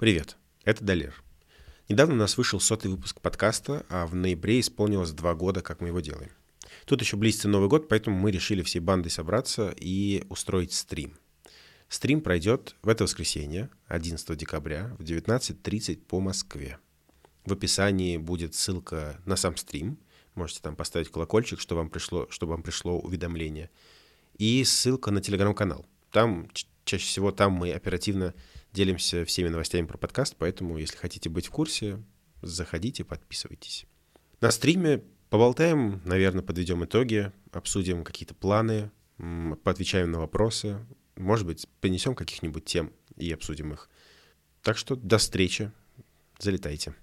Привет, это Далер. Недавно у нас вышел сотый выпуск подкаста, а в ноябре исполнилось два года, как мы его делаем. Тут еще близится Новый год, поэтому мы решили всей бандой собраться и устроить стрим. Стрим пройдет в это воскресенье, 11 декабря, в 19.30 по Москве. В описании будет ссылка на сам стрим. Можете там поставить колокольчик, чтобы вам пришло, чтобы вам пришло уведомление. И ссылка на телеграм-канал. Там, чаще всего, там мы оперативно делимся всеми новостями про подкаст, поэтому, если хотите быть в курсе, заходите, подписывайтесь. На стриме поболтаем, наверное, подведем итоги, обсудим какие-то планы, поотвечаем на вопросы, может быть, принесем каких-нибудь тем и обсудим их. Так что до встречи, залетайте.